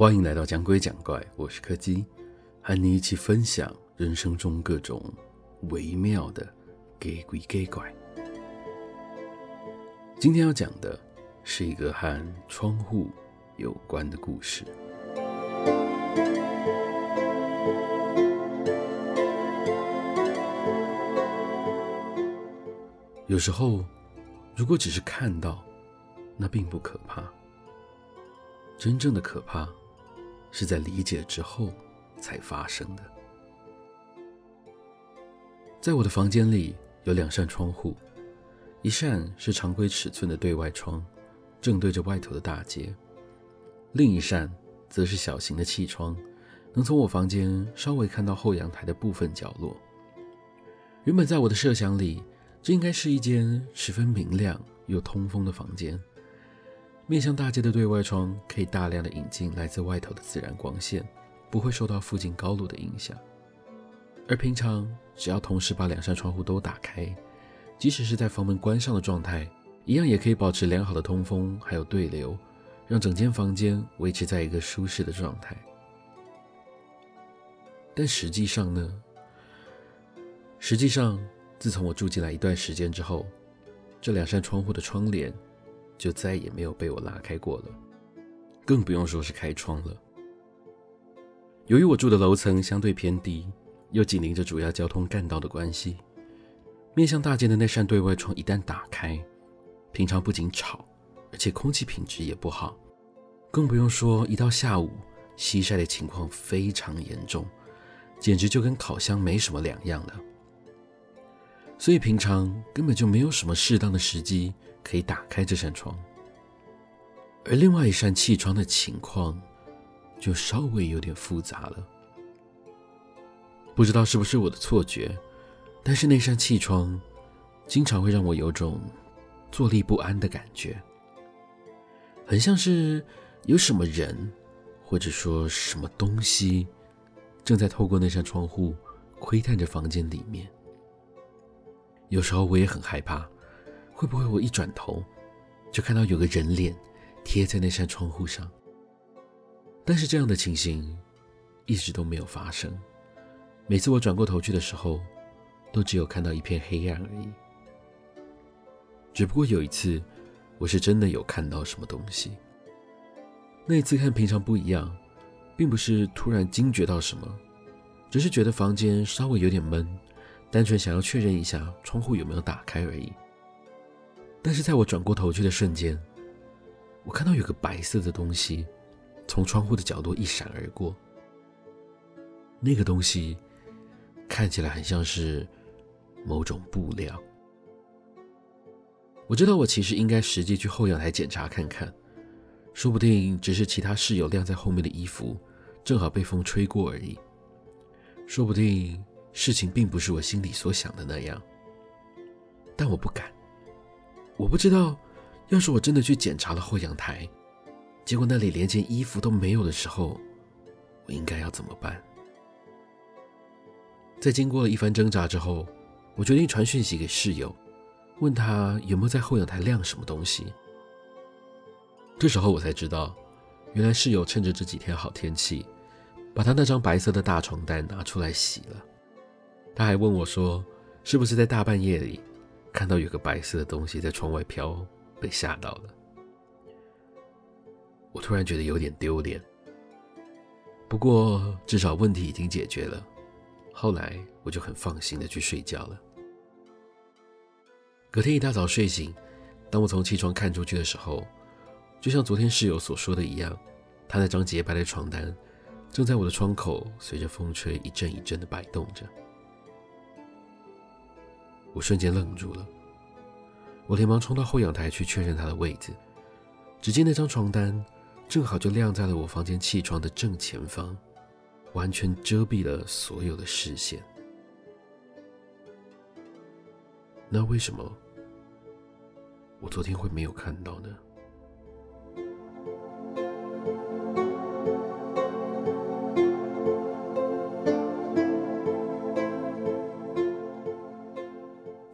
欢迎来到讲鬼讲怪，我是柯基，和你一起分享人生中各种微妙的给鬼给怪。今天要讲的是一个和窗户有关的故事。有时候，如果只是看到，那并不可怕。真正的可怕，是在理解之后才发生的。在我的房间里有两扇窗户，一扇是常规尺寸的对外窗，正对着外头的大街；另一扇则是小型的气窗，能从我房间稍微看到后阳台的部分角落。原本在我的设想里，这应该是一间十分明亮又通风的房间。面向大街的对外窗可以大量的引进来自外头的自然光线，不会受到附近高楼的影响。而平常只要同时把两扇窗户都打开，即使是在房门关上的状态，一样也可以保持良好的通风还有对流，让整间房间维持在一个舒适的状态。但实际上呢？实际上，自从我住进来一段时间之后，这两扇窗户的窗帘。就再也没有被我拉开过了，更不用说是开窗了。由于我住的楼层相对偏低，又紧邻着主要交通干道的关系，面向大街的那扇对外窗一旦打开，平常不仅吵，而且空气品质也不好，更不用说一到下午，西晒的情况非常严重，简直就跟烤箱没什么两样了。所以平常根本就没有什么适当的时机可以打开这扇窗，而另外一扇气窗的情况就稍微有点复杂了。不知道是不是我的错觉，但是那扇气窗经常会让我有种坐立不安的感觉，很像是有什么人或者说什么东西正在透过那扇窗户窥探着房间里面。有时候我也很害怕，会不会我一转头就看到有个人脸贴在那扇窗户上？但是这样的情形一直都没有发生。每次我转过头去的时候，都只有看到一片黑暗而已。只不过有一次，我是真的有看到什么东西。那一次和平常不一样，并不是突然惊觉到什么，只是觉得房间稍微有点闷。单纯想要确认一下窗户有没有打开而已。但是在我转过头去的瞬间，我看到有个白色的东西从窗户的角落一闪而过。那个东西看起来很像是某种布料。我知道我其实应该实际去后阳台检查看看，说不定只是其他室友晾在后面的衣服正好被风吹过而已，说不定。事情并不是我心里所想的那样，但我不敢。我不知道，要是我真的去检查了后阳台，结果那里连件衣服都没有的时候，我应该要怎么办？在经过了一番挣扎之后，我决定传讯息给室友，问他有没有在后阳台晾什么东西。这时候我才知道，原来室友趁着这几天好天气，把他那张白色的大床单拿出来洗了。他还问我说：“是不是在大半夜里看到有个白色的东西在窗外飘，被吓到了？”我突然觉得有点丢脸。不过至少问题已经解决了。后来我就很放心的去睡觉了。隔天一大早睡醒，当我从气窗看出去的时候，就像昨天室友所说的一样，他那张洁白的床单正在我的窗口随着风吹一阵一阵的摆动着。我瞬间愣住了，我连忙冲到后阳台去确认他的位置。只见那张床单正好就晾在了我房间气窗的正前方，完全遮蔽了所有的视线。那为什么我昨天会没有看到呢？